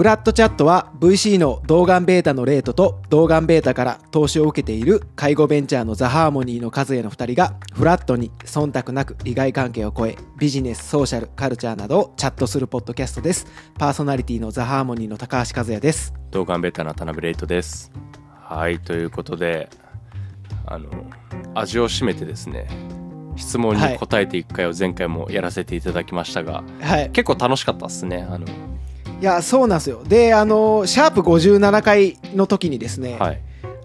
フラットチャットは VC の動眼ベータのレートと動眼ベータから投資を受けている介護ベンチャーのザ・ハーモニーの和也の2人がフラットに忖度なく利害関係を超えビジネス、ソーシャル、カルチャーなどをチャットするポッドキャストです。パーソナリティのザ・ハーモニーの高橋和也です。動画ベータの田辺レイトですはいということであの味を占めてですね質問に答えていく回を前回もやらせていただきましたが、はい。結構楽しかったですねあのいや、そうなんですよ。で、あの、シャープ57回の時にですね、はい。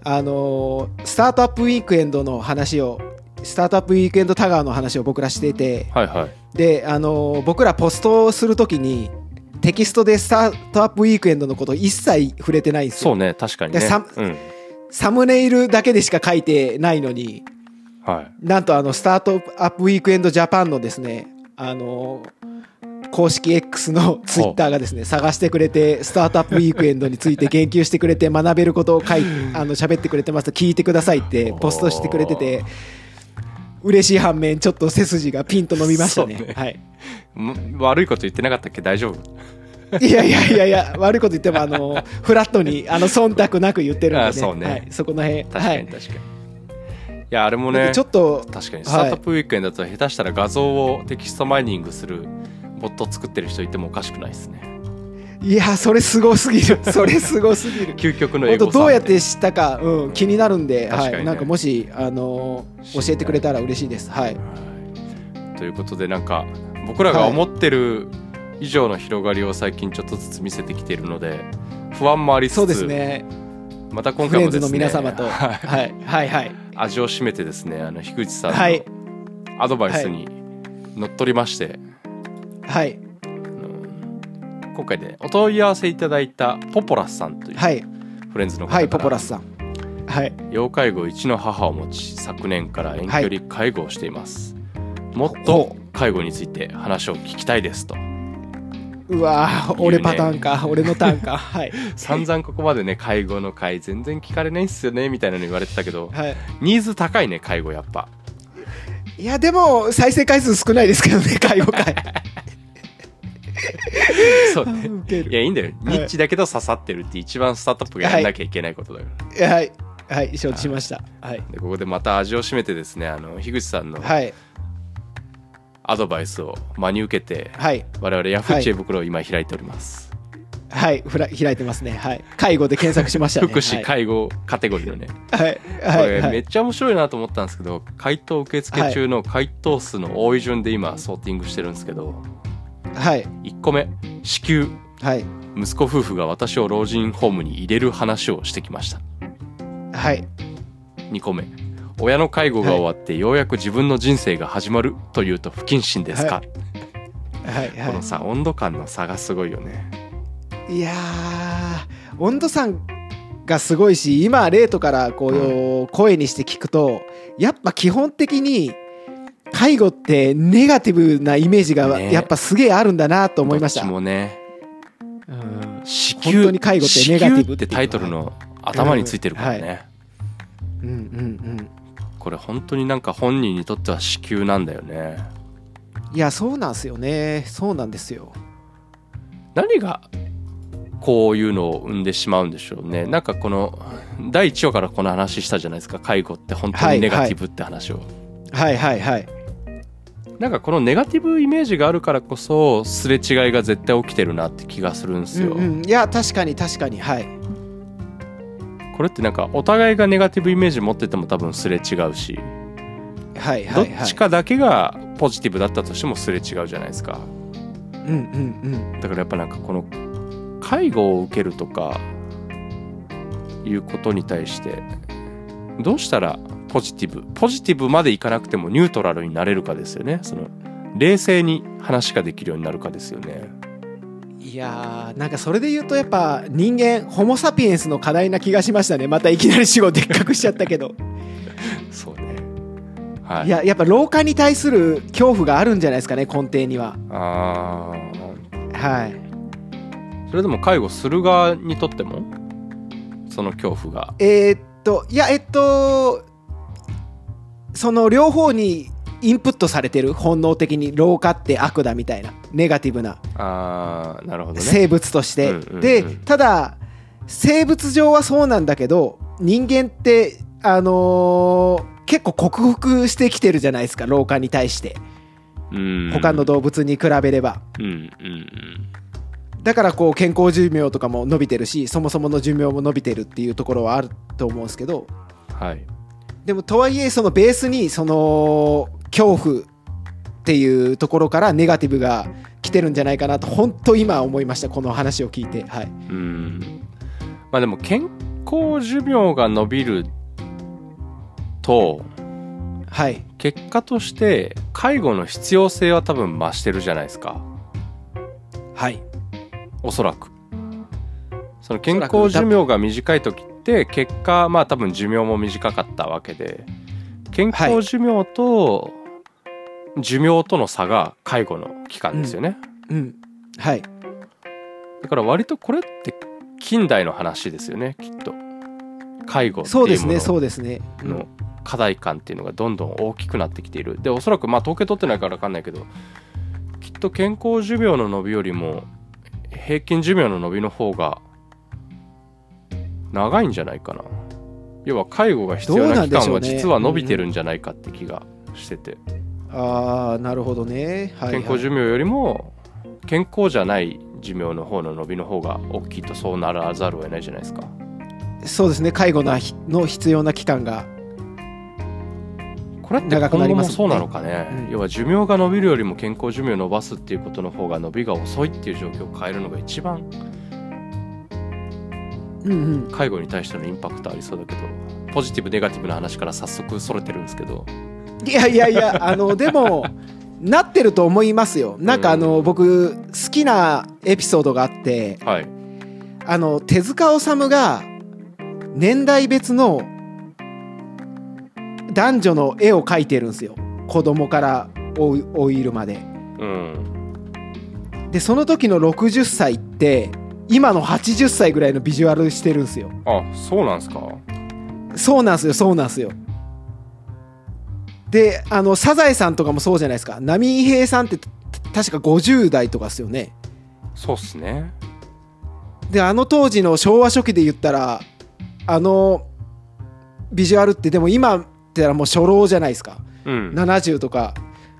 あのースタートアップウィークエンドの話をスタートアップウィークエンドタガーの話を僕らしていてはいはい。で、あのー僕らポストをするときにテキストでスタートアップウィークエンドのこと一切触れてないんですよ。そうね確かにね。でさうん。サムネイルだけでしか書いてないのにはい。なんとあのスタートアップウィークエンドジャパンのですねあのー公式 X のツイッターがですね探してくれてスタートアップウィークエンドについて言及してくれて学べることを書いあの喋ってくれてますと聞いてくださいってポストしてくれてて嬉しい反面ちょっと背筋がピンと伸びましたね。ね。はい。ん悪いこと言ってなかったっけ？大丈夫？いやいやいやいや悪いこと言ってもあのフラットにあの忖度なく言ってるんで、ね。あそうね。はい、そこの辺。確かにはい。確かに、い、やあれもねちょっと確かにスタートアップウィークエンドだと下手したら画像をテキストマイニングするボット作ってる人いてもおかしくないですね。いやそれすごすぎる。それすごすぎる。究極の本英語当どうやって知ったか、うん、気になるんで、はい、なんかもし、あのー教えてくれたら嬉しいです。はい、はい。ということでなんか僕らが思ってる以上の広がりを最近ちょっとずつ見せてきているので不安もありつつそうですね。また今回もですね。皆様と、はい。はい、はい、はい、味を占めてですねあの樋口さんのはい、アドバイスに乗っ取りまして、はい、あの今回ねお問い合わせいただいたポポラスさんというはい、フレンズの方はい、ポポラスさん。はい、要介護1の母を持ち昨年から遠距離介護をしています、もっとほ介護について話を聞きたいですと。うわ俺パターンか、俺のターンか。はい、散々ここまでね介護の回全然聞かれないんすよねみたいなの言われてたけどはい。ニーズ高いね介護やっぱ。いや、でも、再生回数少ないですけどね、介護会。そうね。いやいいんだよ。はい。ニッチだけど刺さってるって一番スタートアップがやんなきゃいけないことだから、はい、はい、承知しました。はい、でここでまた味を占めてですねあの樋口さんのはい、アドバイスを真に受けて、はい、我々ヤフー知恵袋を今開いております、はい、ふら開いてますね。はい、介護で検索しましたね。福祉介護カテゴリーのね、はい、こはい、れはい。めっちゃ面白いなと思ったんですけど回答受付中の回答数の多い順で今ソーティングしてるんですけどはい、1個目子宮。はい、息子夫婦が私を老人ホームに入れる話をしてきました。はい、2個目親の介護が終わってようやく自分の人生が始まるというと不謹慎ですか、はい、このさ温度感の差がすごいよね。いやー温度差がすごいし今レートからこう、声にして聞くとやっぱ基本的に介護ってネガティブなイメージがね。やっぱすげえあるんだなと思いました、どっちもね。うん。子本当に介護ってネガティブってタイトルの頭についてるからね、うん。うんこれ本当になんか本人にとっては子宮なんだよね。うんいやそうなんすよね。そうなんですよ。何がこういうのを生んでしまうんでしょうね。なんかこの第1話からこの話したじゃないですか。介護って本当にネガティブって話を、はいはいはいなんかこのネガティブイメージがあるからこそすれ違いが絶対起きてるなって気がするんですよ、うんうん。いや確かに確かに。はい。これってなんかお互いがネガティブイメージ持ってても多分すれ違うし、はいはいはい。どっちかだけがポジティブだったとしてもすれ違うじゃないですか。うんうん。だからやっぱなんかこの介護を受けるとかいうことに対してどうしたらポジティブ。ポジティブまでいかなくてもニュートラルになれるかですよね。その冷静に話ができるようになるかですよね。うんいやーなんかそれで言うとやっぱ人間ホモ・サピエンスの課題な気がしましたね。またいきなり死後でっかくしちゃったけど。そうね。はい。いややっぱ老化に対する恐怖があるんじゃないですかね根底には。あはい。ーそれでも介護する側にとっても？その恐怖が。えーっといやえっとその両方に意インプットされてる本能的に老化って悪だみたいなネガティブなあーなるほどね。生物として、うんうんうん。でただ生物上はそうなんだけど人間ってあのー結構克服してきてるじゃないですか老化に対して。うん。他の動物に比べれば。うんうんだからこう健康寿命とかも伸びてるしそもそもの寿命も伸びてるっていうところはあると思うんですけど。うんはいでもとはいえそのベースにその恐怖っていうところからネガティブが来てるんじゃないかなと本当今思いましたこの話を聞いて。はい。うん。まあでも健康寿命が伸びるとはい。結果として介護の必要性は多分増してるじゃないですか。はい。おそらく。その健康寿命が短い時って結果まあ多分寿命も短かったわけで健康寿命と寿命との差が介護の期間ですよね、うん。はい。だから割とこれって近代の話ですよねきっと。介護ってそうですいうものねそうですね、うん。の課題感っていうのがどんどん大きくなってきている。でおそらくまあ統計取ってないから分かんないけどきっと健康寿命の伸びよりも平均寿命の伸びの方が長いんじゃないかな。要は介護が必要な期間は実は伸びてるんじゃないかって気がしてて、ああなるほどね、はいはい。健康寿命よりも健康じゃない寿命の方の伸びの方が大きいとそうならざるを得ないじゃないですか。そうですね。介護のの必要な期間がこれって長く今後もなりますもねそうんなのかね、うん。要は寿命が伸びるよりも健康寿命を伸ばすっていうことの方が伸びが遅いっていう状況を変えるのが一番うんうん。介護に対してのインパクトありそうだけどポジティブネガティブな話から早速それてるんですけど。いやいやいや あのでもなってると思いますよ。なんかあの、僕好きなエピソードがあって。はい。あの手塚治虫が年代別の男女の絵を描いてるんですよ。子供から老い老いるまで。うん。でその時の60歳って今の80歳ぐらいのビジュアルしてるんですよ。あそうなんですか？そうなんですよそうなんですよ。であのサザエさんとかもそうじゃないですか。波平さんってた確か50代とかですよね。そうっすね。であの当時の昭和初期で言ったらあのビジュアルってでも今って言ったらもう初老じゃないですか。うん。70とか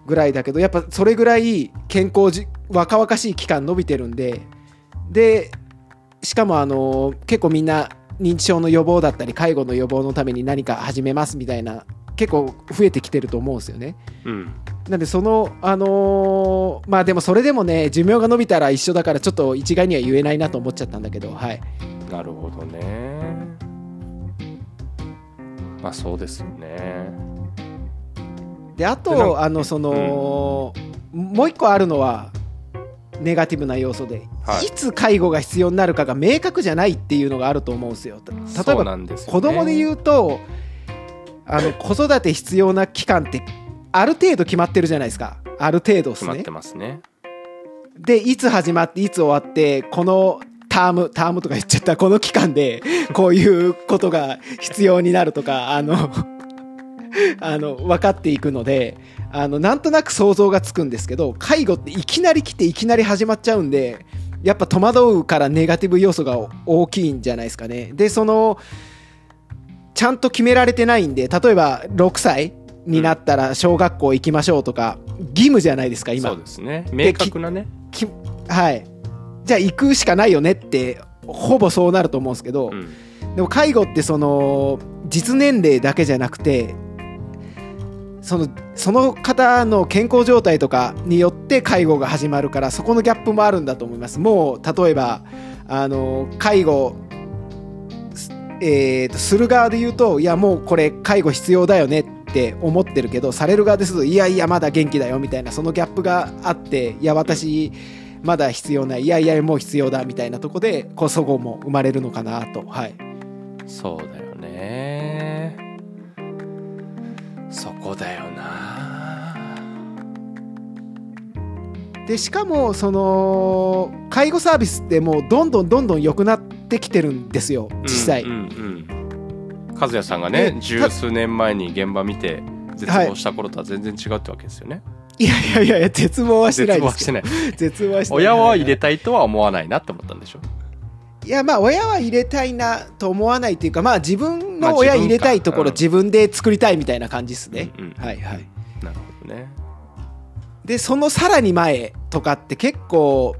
ぐらいだけどやっぱそれぐらい健康じ若々しい期間伸びてるんででしかもあの結構みんな認知症の予防だったり介護の予防のために何か始めますみたいな結構増えてきてると思うんですよね。うん。なんでそのあのーまあでもそれでもね寿命が伸びたら一緒だからちょっと一概には言えないなと思っちゃったんだけどはい。なるほどね。まあそうですよね。であとあのその、もう一個あるのはネガティブな要素で、はい。い、つ介護が必要になるかが明確じゃないっていうのがあると思うんですよ。例えばね。子供で言うとあの 子育て必要な期間ってある程度決まってるじゃないですか。ある程度ですね。決まってますね。でいつ始まっていつ終わってこのタームタームとか言っちゃったこの期間でこういうことが必要になるとかあのあの分かっていくのであのなんとなく想像がつくんですけど介護っていきなり来ていきなり始まっちゃうんでやっぱ戸惑うからネガティブ要素が大きいんじゃないですかね。でそのちゃんと決められてないんで例えば6歳になったら小学校行きましょうとか義務じゃないですか今。そうですね。明確なね。きはい。じゃあ行くしかないよねってほぼそうなると思うんですけど、うん。でも介護ってその実年齢だけじゃなくてそのその方の健康状態とかによって介護が始まるからそこのギャップもあるんだと思います。もう例えばあの介護えーとする側で言うといやもうこれ介護必要だよねって思ってるけどされる側ですといやいやまだ元気だよみたいなそのギャップがあっていや私まだ必要ないいやいやもう必要だみたいなとこでこうそごも生まれるのかなと。はい。そうだよそこだよな。でしかもその介護サービスってもうどんどんどんどん良くなってきてるんですよ実際、うんうん。うん和也さんがねで十数年前に現場見て絶望した頃とは全然違うってわけですよね、い。やいやいやいや絶望はしてな絶いですけど。望はしてない。絶望はしてない。親は入れたいとは思わないなって思ったんでしょ？いやまあ親は入れたいなと思わないっていうかまあ自分まあの親入れたいところうん自分で作りたいみたいな感じですね、うんうんはいはい。なるほどね。でそのさらに前とかって結構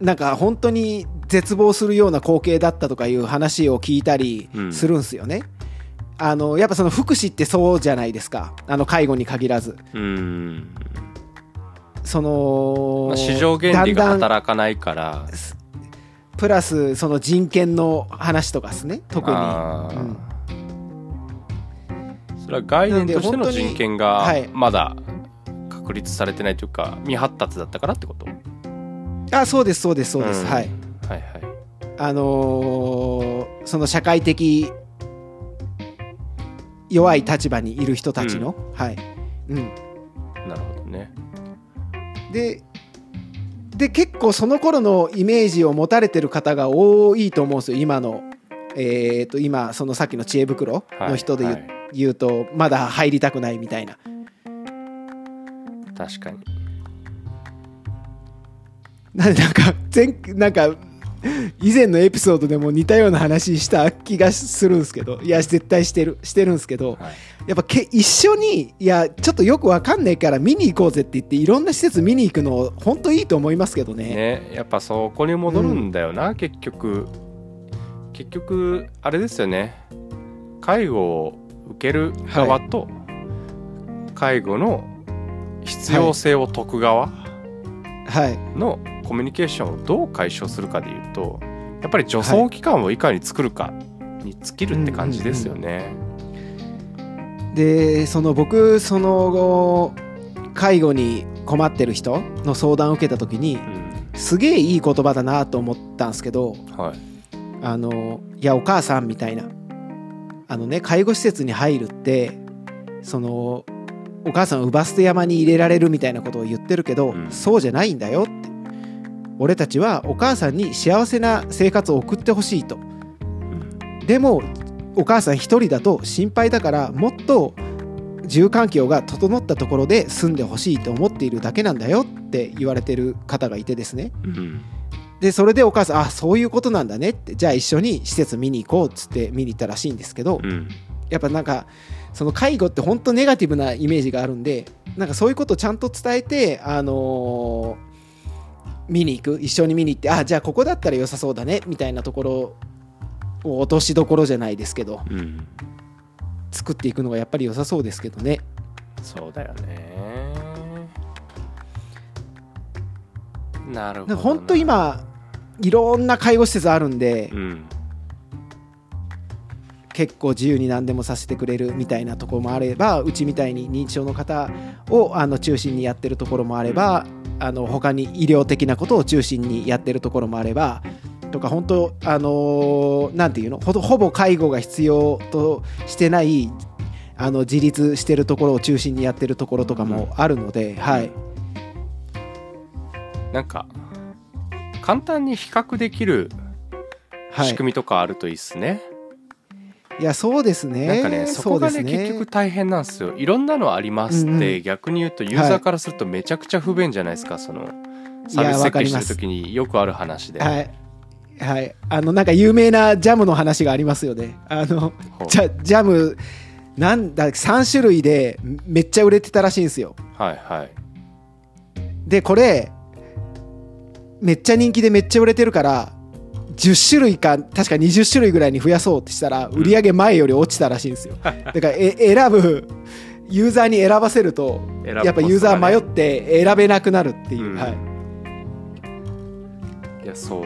なんか本当に絶望するような光景だったとかいう話を聞いたりうん。するんすよね、あのやっぱその福祉ってそうじゃないですかあの介護に限らず。うーん、その、まあ、市場原理が働かないからプラスその人権の話とかですね。特に、うん。それは概念としての人権がはい。まだ確立されてないというか未発達だったからってこと？あそうですそうですそうです、ん。はい。はいはい。あのーその社会的弱い立場にいる人たちの、はい、うん、なるほどね。でで結構その頃のイメージを持たれてる方が多いと思うんですよ。今の、えー、と今そのさっきの知恵袋の人で言う,、はい。言うとまだ入りたくないみたいな。確かに。なんでなんか前なんか以前のエピソードでも似たような話した気がするんですけどいや絶対してるしてるんですけどはい。やっぱけ一緒にいやちょっとよくわかんないから見に行こうぜって言っていろんな施設見に行くの本当いいと思いますけどね。ねやっぱそこに戻るんだよな、結局。結局あれですよね。介護を受ける側と、介護の必要性を解く側はい。のコミュニケーションをどう解消するかでいうとやっぱり助走期間をいかに作るかに尽きるって感じですよね。でその僕その後介護に困ってる人の相談を受けた時にうん。すげえいい言葉だなと思ったんですけどはい。あのいやお母さんみたいなあのね介護施設に入るってそのお母さんを姥捨て山に入れられるみたいなことを言ってるけど、うん。そうじゃないんだよって俺たちはお母さんに幸せな生活を送ってほしいと。うんでもお母さん一人だと心配だからもっと住環境が整ったところで住んでほしいと思っているだけなんだよって言われてる方がいてですね。うん。でそれでお母さんあそういうことなんだねって。じゃあ一緒に施設見に行こうっつって見に行ったらしいんですけどうん。やっぱなんかその介護って本当ネガティブなイメージがあるんでなんかそういうことをちゃんと伝えてあのー見に行く？一緒に見に行ってあじゃあここだったら良さそうだねみたいなところを落としどころじゃないですけどうん作っていくのがやっぱり良さそうですけどね。そうだよね。なるほど本当今いろんな介護施設あるんでうん。結構自由に何でもさせてくれるみたいなところもあればうちみたいに認知症の方をあの中心にやってるところもあればあの他に医療的なことを中心にやってるところもあればとか本当あのんていうの？ほどほぼ介護が必要としてないあの自立してるところを中心にやってるところとかもあるので、はい。なんか簡単に比較できるはい仕組みとかあるといいっすね。いやそうですね。なんかねそこがねうです結局大変なんですよ。いろんなのありますって、うんうん。逆に言うとユーザーからするとめちゃくちゃ不便じゃないですかそのサービス設計してる時によくある話で。はい。はい。あのなんか有名なジャムの話がありますよね。あのジャムなんだ3種類でめっちゃ売れてたらしいんですよ。はいはい。でこれめっちゃ人気でめっちゃ売れてるから10種類か確か20種類ぐらいに増やそうってしたら売り上げ前より落ちたらしいんですよ。だからえ選ぶユーザーに選ばせるとやっぱユーザー迷コって選べなくなるっていう、うん。はい、いやそう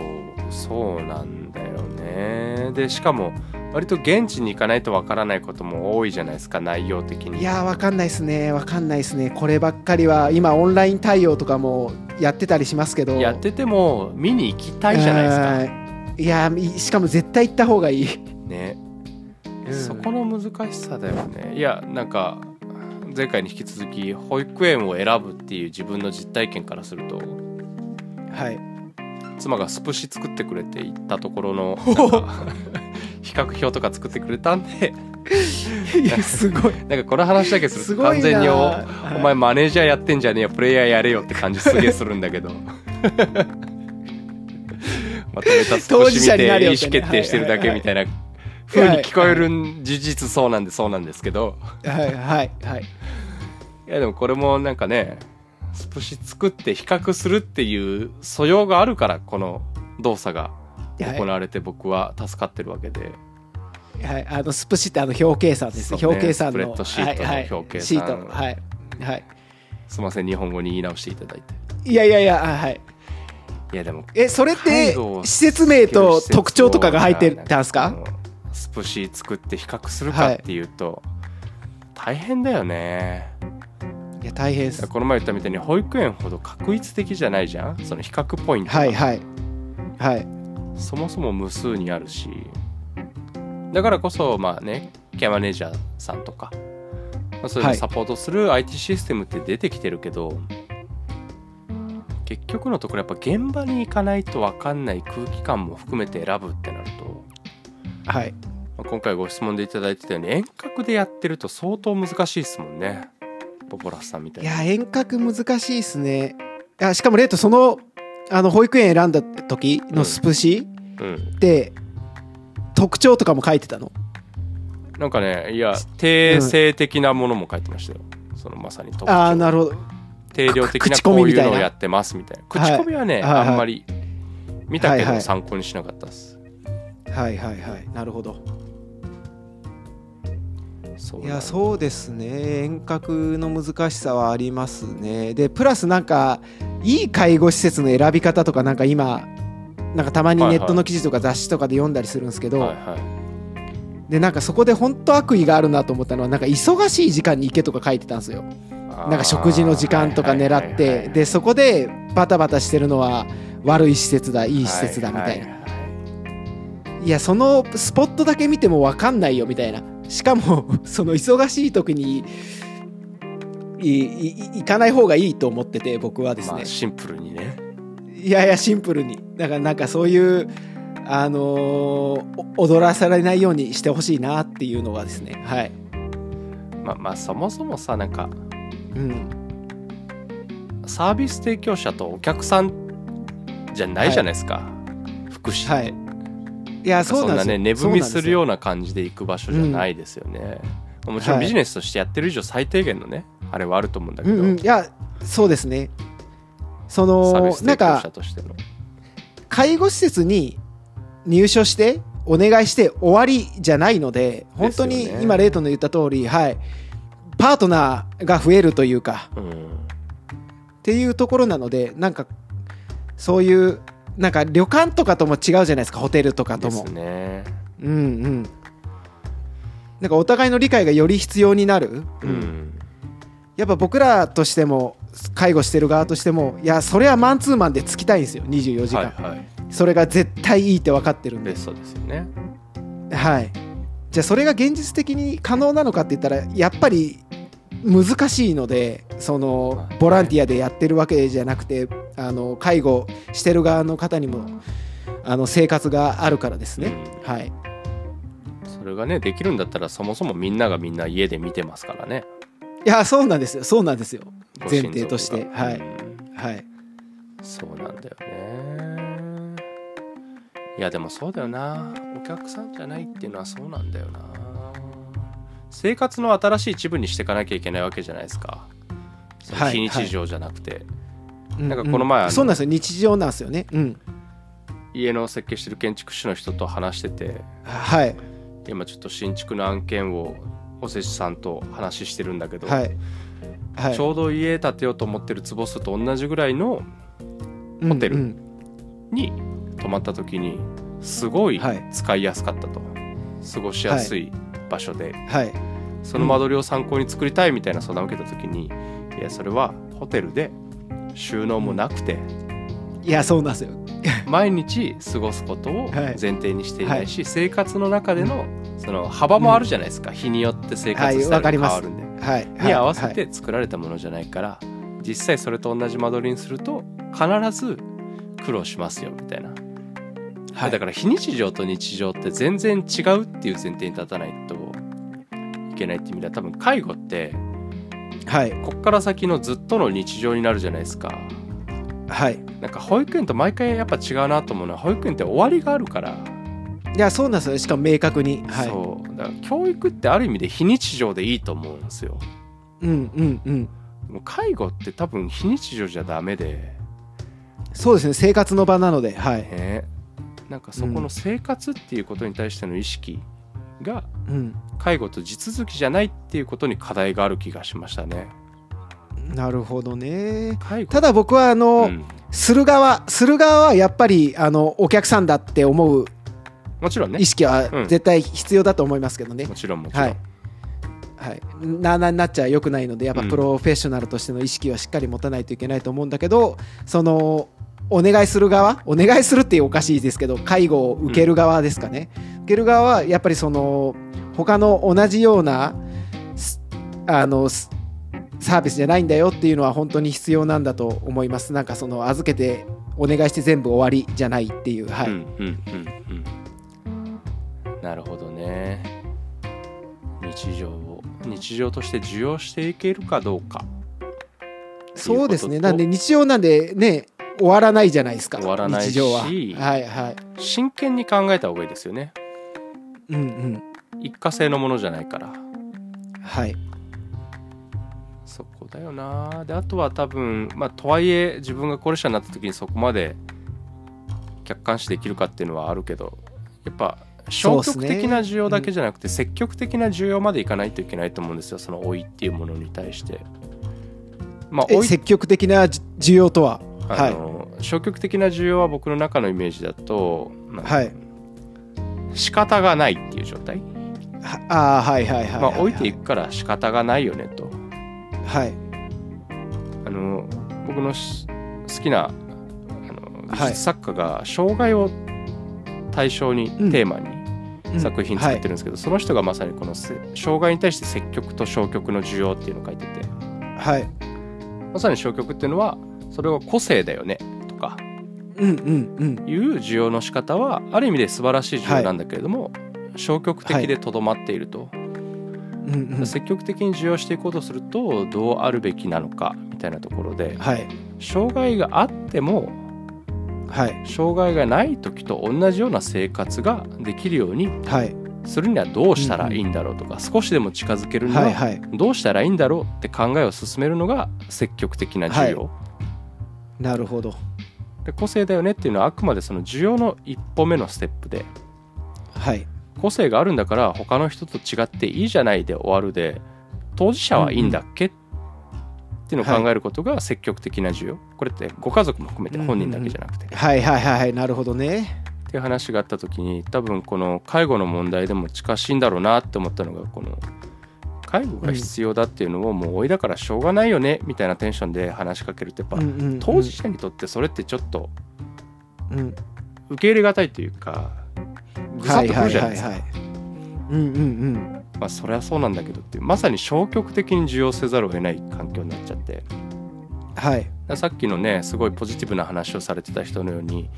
そうなんだよね。でしかも割と現地に行かないとわからないことも多いじゃないですか内容的に。いやーわかんないですね。わかんないですね。こればっかりは今オンライン対応とかもやってたりしますけど。やってても見に行きたいじゃないですか。かいやしかも絶対行った方がいい。ね、うん。そこの難しさだよね。いやなんか前回に引き続き保育園を選ぶっていう自分の実体験からするとはい。妻がスプシ作ってくれて行ったところの 比較表とか作ってくれたんで。いやすごい。なんかこの話だけすると完全にお前マネージャーやってんじゃねえよプレイヤーやれよって感じすげえするんだけど まとめた少し見て意思決定してるだけみたいな風に聞こえる事実そうなんでそうなんですけど。はいはいはいい。やでもこれもなんかねスプシ作って比較するっていう素養があるからこの動作がはい。行われて僕は助かってるわけで、はい、あのスプシってあの表計算ですね表計算のスプレッドシートのはいはい。表計算。シート。はい。はい。すいません日本語に言い直していただいて。いやいやいやあはいいやでもえそれって施設名と特徴とかが入ってたんですか？うんスプシー作って比較するかっていうと、大変だよね。いや大変です。この前言ったみたいに保育園ほど確一的じゃないじゃん？その比較ポイントが。はいはい。はい。そもそも無数にあるし。だからこそまあねケアマネージャーさんとか、まあ、そういうのはい。サポートする IT システムって出てきてるけど、結局のところやっぱ現場に行かないと分かんない空気感も含めて選ぶってなると、はい。まあ今回ご質問でいただいてたように遠隔でやってると相当難しいですもんね。ポポラスさんみたいないや遠隔難しいですね。いやしかもレイトそのあの保育園選んだ時のスプシうん。って特徴とかも書いてたの。なんかねいや定性的なものも書いてましたよ。そのまさに特徴。ああなるほど定量的な口コこういうのをやってますみたいな。はい口コミはね、はいはいあんまり見たけはいはい。ど参考にしなかったです、はいはいはい。なるほど。いやそうですね。遠隔の難しさはありますね。でプラスなんかいい介護施設の選び方とかなんか今なんかたまにネットの記事とか雑誌とかで読んだりするんですけど、はいはでなんかそこで本当悪意があるなと思ったのはなんか忙しい時間に行けとか書いてたんですよ。いなんか食事の時間とか狙ってでそこでバタバタしてるのは悪い施設だいい。施設だみたいな。ははいいやそのスポットだけ見ても分かんないよみたいな。しかも その忙しい時に行かない方がいいと思ってて僕はですね。まあ、シンプルにね。いやいやシンプルに。だからなんかそういうあの踊らされないようにしてほしいなっていうのがですね。はい。まあまあそもそもさなんかうんサービス提供者とお客さんじゃないじゃないですか、福祉って、はい。いやそんなね値踏みするよううな感じで行く場所じゃないですよね、もちろんはい。ビジネスとしてやってる以上最低限のねあれはあると思うんだけど、うんうん。いやそうですね。そのサービスなんか提供者としての。介護施設に入所してお願いして終わりじゃないので本当に今レイトの言った通りはいパートナーが増えるというかうん。っていうところなのでなんかそういうなんか旅館とかとも違うじゃないですかホテルとかとも。ですね。うんうん。なんかお互いの理解がより必要になる、うん、やっぱ僕らとしても介護してる側としてもいやそれはマンツーマンでつきたいんですよ24時間、はいはい。それが絶対いいって分かってるんで。ベストですよね。はい。じゃあそれが現実的に可能なのかって言ったらやっぱり難しいのでそのはい。ボランティアでやってるわけじゃなくてあの介護してる側の方にもあの生活があるからですね、はい。それがねできるんだったらそもそもみんながみんな家で見てますからね。いやそうなんですよ。そうなんですよ。前提として。はい。うん。はい。そうなんだよね。いやでもそうだよな。お客さんじゃないっていうのはそうなんだよな生活の新しい一部にしていかなきゃいけないわけじゃないですか。非日常じゃなくて、うなんかこの前あのそうなんですよ。日常なんですよね。うん。家の設計してる建築士の人と話しててはい。今ちょっと新築の案件をおせちさんと話してるんだけど、はい。はい。ちょうど家建てようと思ってる坪数と同じぐらいのホテルうん。に泊まった時にすごいはい。使いやすかったと、過ごしやすい場所で、うんはい。その間取りを参考に作りたいみたいな相談を受けた時に、いやそれはホテルで収納もなくていやそうなんですよ。毎日過ごすことをはい。前提にしていないし、生活の中でのその幅もあるじゃないですか、日によって生活スタイルが変わるんで、はい。に合わせはい。て作られたものじゃないから、実際それと同じ間取りにすると必ず苦労しますよみたいな、はい。だから非日常と日常って全然違うっていう前提に立たないとけないって意味では多分介護ってはい。こっから先のずっとの日常になるじゃないですか。はい。なんか保育園と毎回やっぱ違うなと思うのは保育園って終わりがあるから、いやそうなんですよ。しかも明確に。はい。そう。だから教育ってある意味で非日常でいいと思うんですよ。うんうんうん。でも介護って多分非日常じゃダメで、そうですね。生活の場なので。はい。ね、なんかそこの生活っていうことに対しての意識がうん。介護と地続きじゃないっていうことに課題がある気がしましたね。なるほどね。ただ僕はあの、うん。する側する側はやっぱりあのお客さんだって思うもちろんね。意識はうん。絶対必要だと思いますけどね、もちろんもちろん、はい。はい、なあななっちゃよくないのでやっぱうん。プロフェッショナルとしての意識はしっかり持たないといけないと思うんだけどそのお願いする側お願いするっておかしいですけど介護を受ける側ですかね、受ける側はやっぱりその他の同じようなすあのすサービスじゃないんだよっていうのは本当に必要なんだと思います。なんかその預けてお願いして全部終わりじゃないっていうはい、うんうんうんうん。なるほどね。日常を日常として受容していけるかどうか。そうですね。なんで日常なんでね終わらないじゃないですか。終わらないし日常は。はいはい。真剣に考えた方がいいですよねうんうん。一過性のものじゃないから。はい。そこだよな。であとは多分まあとはいえ自分が高齢者になった時にそこまで客観視できるかっていうのはあるけどやっぱ消極的な需要だけじゃなくて積極的な需要までいかないといけないと思うんですよ。その老いっていうものに対して。まあ老いえ積極的なじ需要とは？はい。あの消極的な需要は僕の中のイメージだと、まあはい仕方がないっていう状態、はああはいはいはいはい。まあ老いていくから仕方がないよねと。はい。あの僕のし好きなあの美はい。術作家が障害を対象に、うん。テーマにうん。作品作ってるんですけど、その人がまさにこのせ障害に対して積極と消極の需要っていうのを書いてて。はい。まさに消極っていうのはそれは個性だよねとか。うんうんうんいう需要の仕方はある意味で素晴らしい需要なんだけれども、消極的でとどまっていると、うんうん積極的に需要していこうとするとどうあるべきなのかみたいなところではい。障害があってもはい。障害がない時と同じような生活ができるようにはい。するにはどうしたらいいんだろうとか、少しでも近づけるにははいはい。どうしたらいいんだろうって考えを進めるのが積極的な需要、なるほどで個性だよねっていうのはあくまでその需要の一歩目のステップで。はい。個性があるんだから他の人と違っていいじゃないで終わるで当事者はいいんだっけ、っていうのを考えることが積極的な需要。これってご家族も含めて本人だけじゃなくて、はいはいはいはい。なるほどね。っていう話があった時に多分この介護の問題でも近しいんだろうなって思ったのがこの介護が必要だっていうのをもう老いだからしょうがないよねみたいなテンションで話しかけるとやっぱ当事者にとってそれってちょっとうん。受け入れがたいというかぐさっとくるじゃないですか。まあそれはそうなんだけどっていうまさに消極的に受容せざるを得ない環境になっちゃって。はい。さっきのねすごいポジティブな話をされてた人のように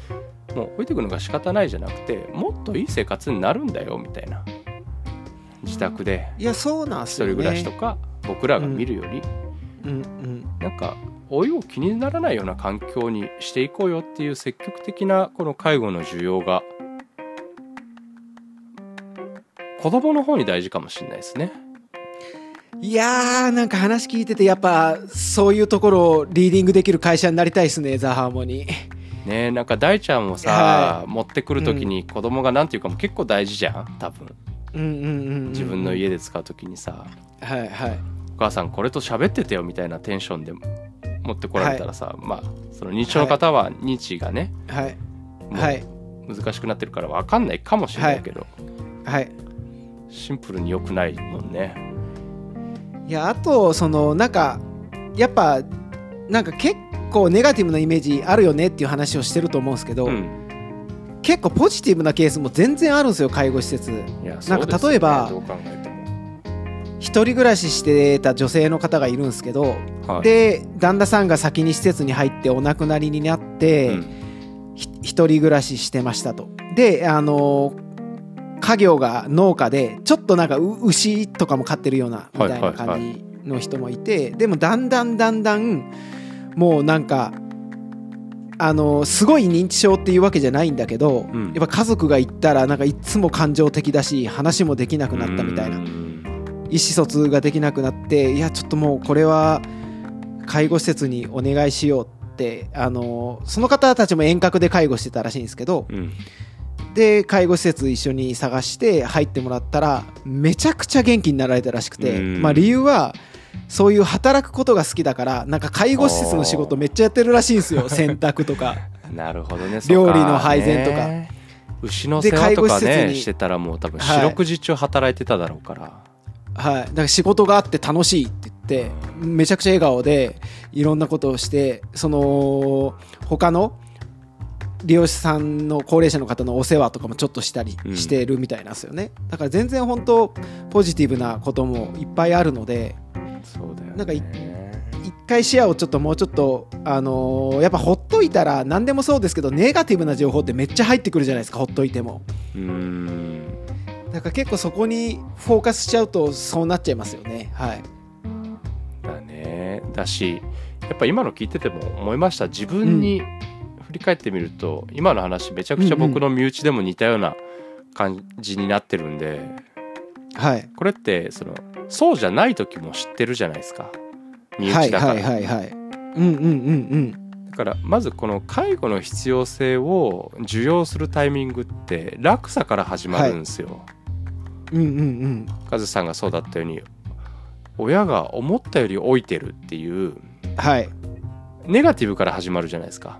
もう置いてくのが仕方ないじゃなくてもっといい生活になるんだよみたいな自宅でいやそうなんすよね。一人暮らしとか僕らが見るより、うんうん。なんか老いを気にならないような環境にしていこうよっていう積極的なこの介護の需要が子供の方に大事かもしれないですね。いやーなんか話聞いててやっぱそういうところをリーディングできる会社になりたいですねザ・ハーモニー。ねなんか大ちゃんをさ、は持ってくる時に子供が何て言うかも結構大事じゃん多分。うんうんうんうん自分の家で使う時にさはいはい「お母さんこれと喋っててよ」みたいなテンションで持ってこられたらさ、まあその認知症の方は認知がね、はい。難しくなってるから分かんないかもしれないけど、はい。シンプルに良くないもんね。いやあとそのなんかやっぱなんか結構ネガティブなイメージあるよねっていう話をしてると思うんですけど、うん、結構ポジティブなケースも全然あるんですよ介護施設。なんか例えば一人暮らししてた女性の方がいるんですけど、はい。で旦那さんが先に施設に入ってお亡くなりになって、うん。ひ一人暮らししてましたと。であの家業が農家でちょっとなんかう牛とかも飼ってるようなみたいな感じの人もいてでもだんだんだんだんもうなんかあのすごい認知症っていうわけじゃないんだけど、うん。やっぱ家族が行ったらなんかいつも感情的だし話もできなくなったみたいな。うん。意思疎通ができなくなっていやちょっともうこれは介護施設にお願いしようってあのその方たちも遠隔で介護してたらしいんですけどうん。で介護施設一緒に探して入ってもらったらめちゃくちゃ元気になられたらしくて、うん。まあ、理由はそういう働くことが好きだからなんか介護施設の仕事めっちゃやってるらしいんですよ。洗濯とか。なるほどね。料理の配膳とか。ね。牛の世話とかで介護施設ねにしてたらもう多分はい四六時中働いてただろうから、はい、だから仕事があって楽しいって言ってめちゃくちゃ笑顔でいろんなことをしてその他の利用者さんの高齢者の方のお世話とかもちょっとしたりうん。してるみたいなんですよね、だから全然本当ポジティブなこともいっぱいあるのでなんかい一回視野をちょっともうちょっとあのーやっぱほっといたら何でもそうですけどネガティブな情報ってめっちゃ入ってくるじゃないですかほっといても。うーん。だから結構そこにフォーカスしちゃうとそうなっちゃいますよね。はい。だね。だしやっぱ今の聞いてても思いました。自分に振り返ってみると、今の話めちゃくちゃ僕の身内でも似たような感じになってるんで、はい。これってそのそうじゃない時も知ってるじゃないですか。身はい内だから、はいはいはいうんうんうんだからまずこの介護の必要性を受容するタイミングって落差から始まるんですよ。うんうんうんうん。カズさんがそうだったように親が思ったより老いてるっていうはい。ネガティブから始まるじゃないですか。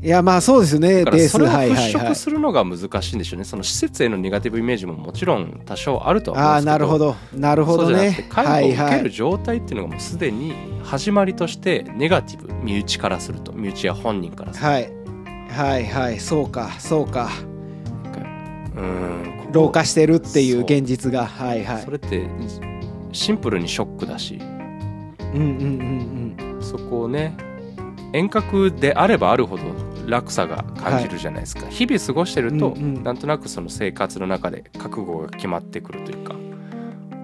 いやまあそうですよね。だからそれを払拭するのが難しいんでしょうね。その施設へのネガティブイメージももちろん多少あるとは思うんああですけど。なるほど。なるほどね。介護を受ける状態っていうのがもうすでに始まりとしてネガティブ身内からすると身内や本人からする。と、はい。はいはい。そうかそうか。うーん。老化してるっていう現実が。はいはい。それってシンプルにショックだし。うんうんうん。そこをね遠隔であればあるほど落差が感じるじゃないですか、日々過ごしてると、うんうん。なんとなくその生活の中で覚悟が決まってくるというか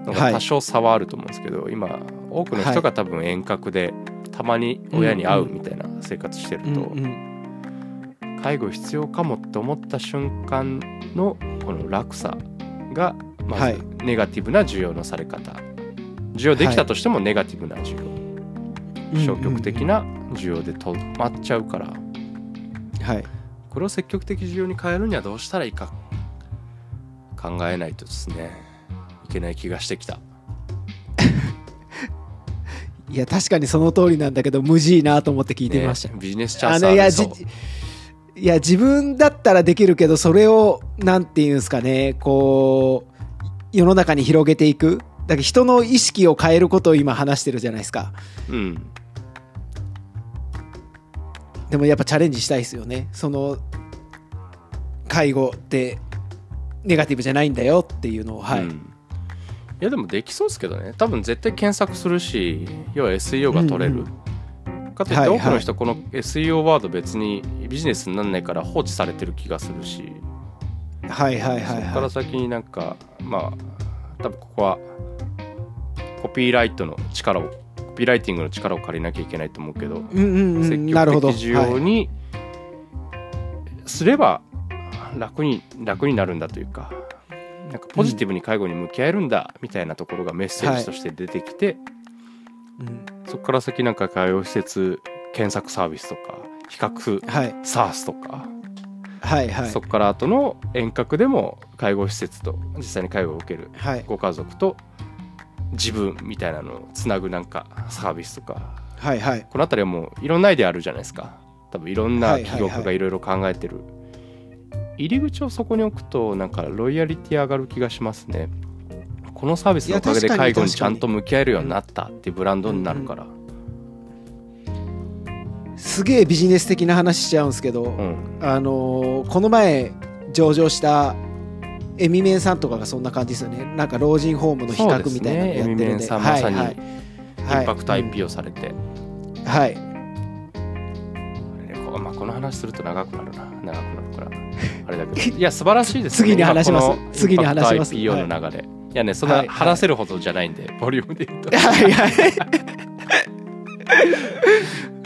なんはいか多少差はあると思うんですけど、今多くの人が多分遠隔でたまに親に会うみたいな生活してるうんと、うんうん。介護必要かもって思った瞬間のこの落差がまはい。ずネガティブな需要のされ方。需要できたとしてもネガティブな需要、消極的な需要で止まっちゃうから。はい。これを積極的需要に変えるにはどうしたらいいか。考えないとですね。いけない気がしてきた。いや確かにその通りなんだけど無事いなと思って聞いてみました。ねビジネスチャンスあのいやありそうじいや自分だったらできるけどそれをなんていうんですかねこう世の中に広げていく。だから人の意識を変えることを今話してるじゃないですか。うんでもやっぱチャレンジしたいですよね。その介護ってネガティブじゃないんだよっていうのをはい、うん。いやでもできそうですけどね。多分絶対検索するし要は SEO が取れる、かといってはい多くの人この SEO ワード別にビジネスにならないから放置されてる気がするし。はいはいはいそこからは先になんかまあ多分ここはコピーライトの力をコピーライティングの力を借りなきゃいけないと思うけど、いうんうんう積んなるほど。極的需要にすれば楽に楽になるんだというかなんかポジティブに介護に向き合えるんだみたいなところがメッセージとして出てきて、うん。そこから先なんか介護施設検索サービスとか比較はい。SARS とか、はいはい。そこから後の遠隔でも介護施設と実際に介護を受けるはい。ご家族と自分みたいなのをつなぐなんかサービスとか。はいはい。この辺りはもういろんなアイデアあるじゃないですか。多分いろんなはいはいはい。企業家がいろいろ考えてる、入り口をそこに置くとなんかロイヤリティ上がる気がしますね。このサービスのおかげで介護にちゃんと向き合えるようになったっていうブランドになるから、すげえビジネス的な話しちゃうんですけど、うん。あのーこの前上場したエミメンさんとかがそんな感じですよね。なんか老人ホームの比較みたいなのやってるんで。ね。エミメンさんまさにはい。インパクト IP をされて、はい。まあこの話すると長くなるな。長くなるから。あれだけど。いや素晴らしいです次に話します。次に話します。IPO の流れ、い、やねそんなはい話せるほどじゃないんで、ボリュームで言うと。は いはい。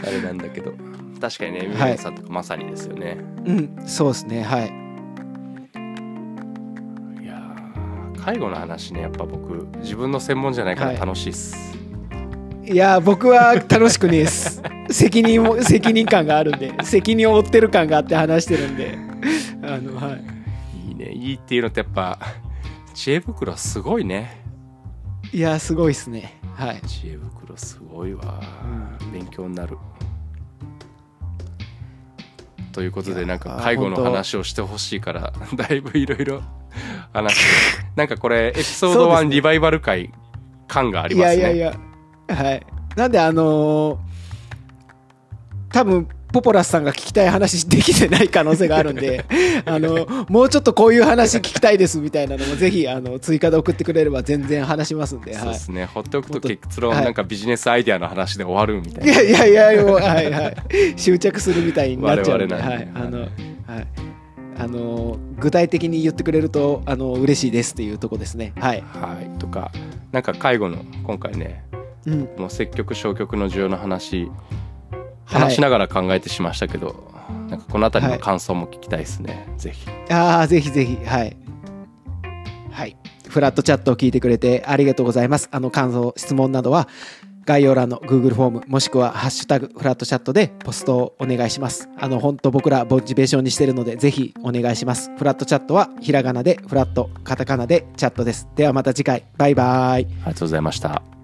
あれなんだけど。確かにねはい。ミネさんとかまさにですよね、うんそうですね。はいい、介護の話ねやっぱ僕自分の専門じゃないから楽しいっす、いや僕は楽しくねえです。責任も責任感があるんで責任を負ってる感があって話してるんで。あのはい。い、いね。いいっていうのってやっぱ知恵袋すごいね。いやすごいっすね。はい。知恵袋すごいわ、勉強になる。ということでなんか介護の話をしてほしいからだいぶいろいろ話。なんかこれエピソード1そうですね。リバイバル会感がありいますね。やいやいやはい。なんであのー多分ポポラスさんが聞きたい話できてない可能性があるんで あのもうちょっとこういう話聞きたいですみたいなのもぜひあの追加で送ってくれれば全然話しますんで、はい。そうですね。放っておくと結論はい。なんかビジネスアイデアの話で終わるみたいいなやいやいやもうはいはい。執着するみたいになっちゃうんで、我々なんで。はい。あのはいあの具体的に言ってくれるとあの嬉しいですっていうとこですね。はい、はい。とかなんか介護の今回ねうん、もう積極消極の需要の話話しながら考えてしましたけど、なんかこの辺りの感想も聞きたいですね、ぜひ。ああぜひぜひ。はい。はい。フラットチャットを聞いてくれてありがとうございます。あの感想質問などは概要欄の Google フォームもしくは「ハッシュタグフラットチャット」でポストをお願いします。あの本当僕らモチベーションにしてるのでぜひお願いします。フラットチャットはひらがなでフラットカタカナでチャットです。ではまた次回。バイバイ。ありがとうございました。